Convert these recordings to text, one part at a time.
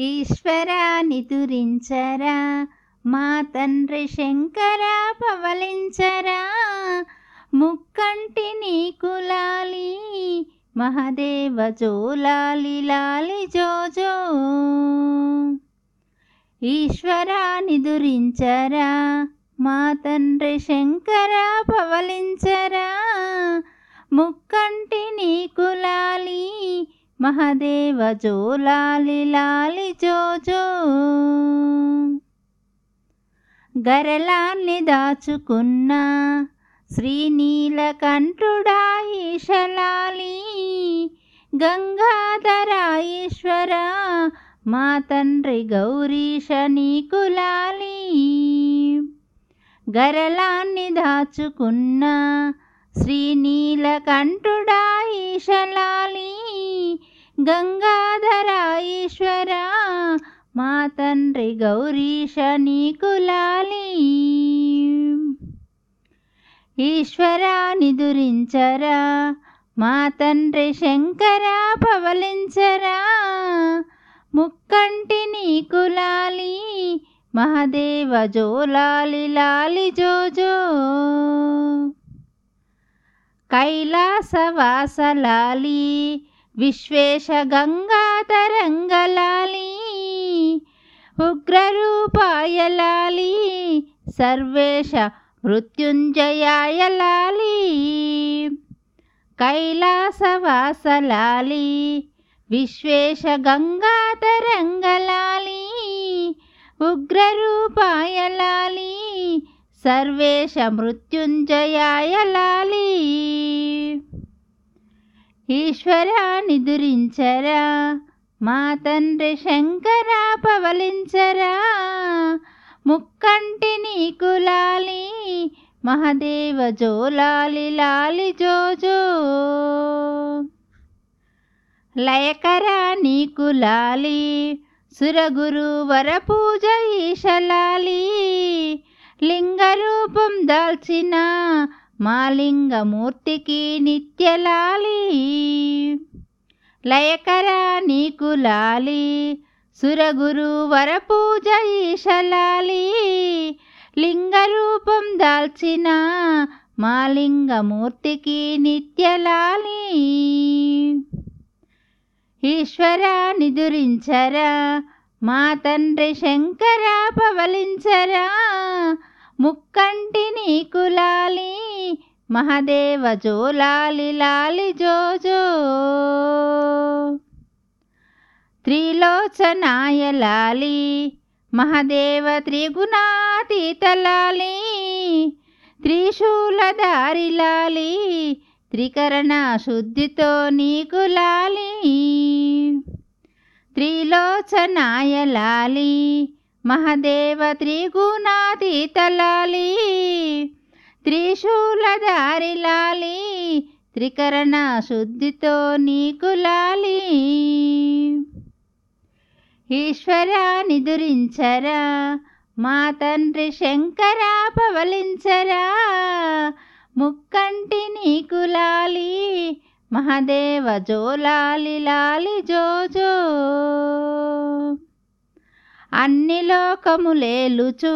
ఈశ్వరా నిదురించరా మా తండ్రి శంకర పవలించరా. ముక్కంటి నీకు లాలి మహదేవ జోలాలి లాలి జోజో. ఈశ్వరా నిదురించరా మా తండ్రి శంకర పవలించరా. ముక్కంటి నీకు మహదేవ జో లాలి జోజో. గరలాన్ని దాచుకున్న శ్రీనీలకంఠుడా ఈశలాలి. గంగాధర మా తండ్రి గౌరీశ నీకు లాలి. గరలాన్ని దాచుకున్న శ్రీనీలకంఠుడా ఈశలాలి. గంగాధర ఈశ్వర మా తండ్రి గౌరీశ నీకు లాలి ఈశ్వరా నిదురించరా మా తండ్రి శంకర పవలించరా ముక్కంటి నీకు లాలి మహదేవ జోలాలి లాలి జోజో. కైలాసవాసలాలి విశ్వేశ గంగాతరంగలాలి ఉగ్రరూపాయలాలి సర్వేశ మృత్యుంజయాయలాలి కైలాసవాసలాలి విశ్వేశగంగాతరంగలాలి ఉగ్రరూపాయలాలి సర్వేశ మృత్యుంజయాయలాలి ఈశ్వరా నిదురించరా మా తండ్రి శంకర పవలించరా. ముక్కంటి నీకు లాలి మహదేవ జోలాలి లాలి జోజో. లయకరా నీకు లాలి సురగురు వరపూజ ఈశలాలి. లింగరూపం దాల్చిన మాలింగమూర్తికి నిత్యలాలి. లయకరా నీకు లాలి సురగురు వరపూజ ఈశలాలి. లింగరూపం దాల్చిన మాలింగమూర్తికి నిత్యలాలి. ఈశ్వరా నిదురించరా మా తండ్రి శంకర పవలించరా ముక్కంటి నీకు లాలి మహదేవ జోలాలి లాలి జోజో. త్రిలోచనాయ లాలి మహదేవ త్రిగుణాతీతలాలి త్రిశూలధారి లాలి త్రికరణ శుద్ధితో నీకు లాలి. త్రిలోచనాయ లాలి మహదేవ త్రిగుణాతీతలాలి త్రిశూలధారి లాలి త్రికరణ శుద్ధితో నీకు లాలి. ఈశ్వరా నిదురించరా మా తండ్రి శంకర పవలించరా ముక్కంటి నీకు లాలి మహదేవ జోలాలి లాలి జోజో. అన్ని లోకములేలుచు.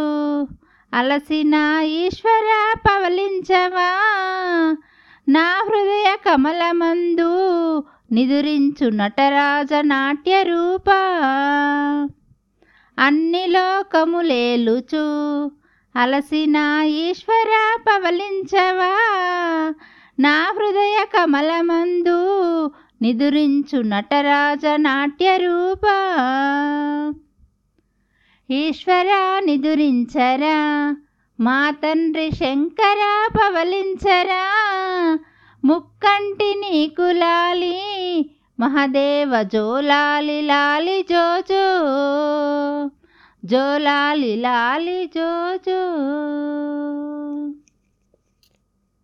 అలసిన ఈశ్వర పవలించవా? నా హృదయ కమలమందు నిదురించు నటరాజ నాట్య రూప. అన్ని లోకములేలుచు. అలసిన ఈశ్వర పవలించవా? నా హృదయ కమలమందు నిదురించు నటరాజ నాట్య రూప. ఈశ్వరా నిదురించరా మా తండ్రి శంకర పవలించరా. ముక్కంటి నీకు లాలి మహదేవ జోలాలి లాలి జోజో. జోలాలి లాలి జోజో.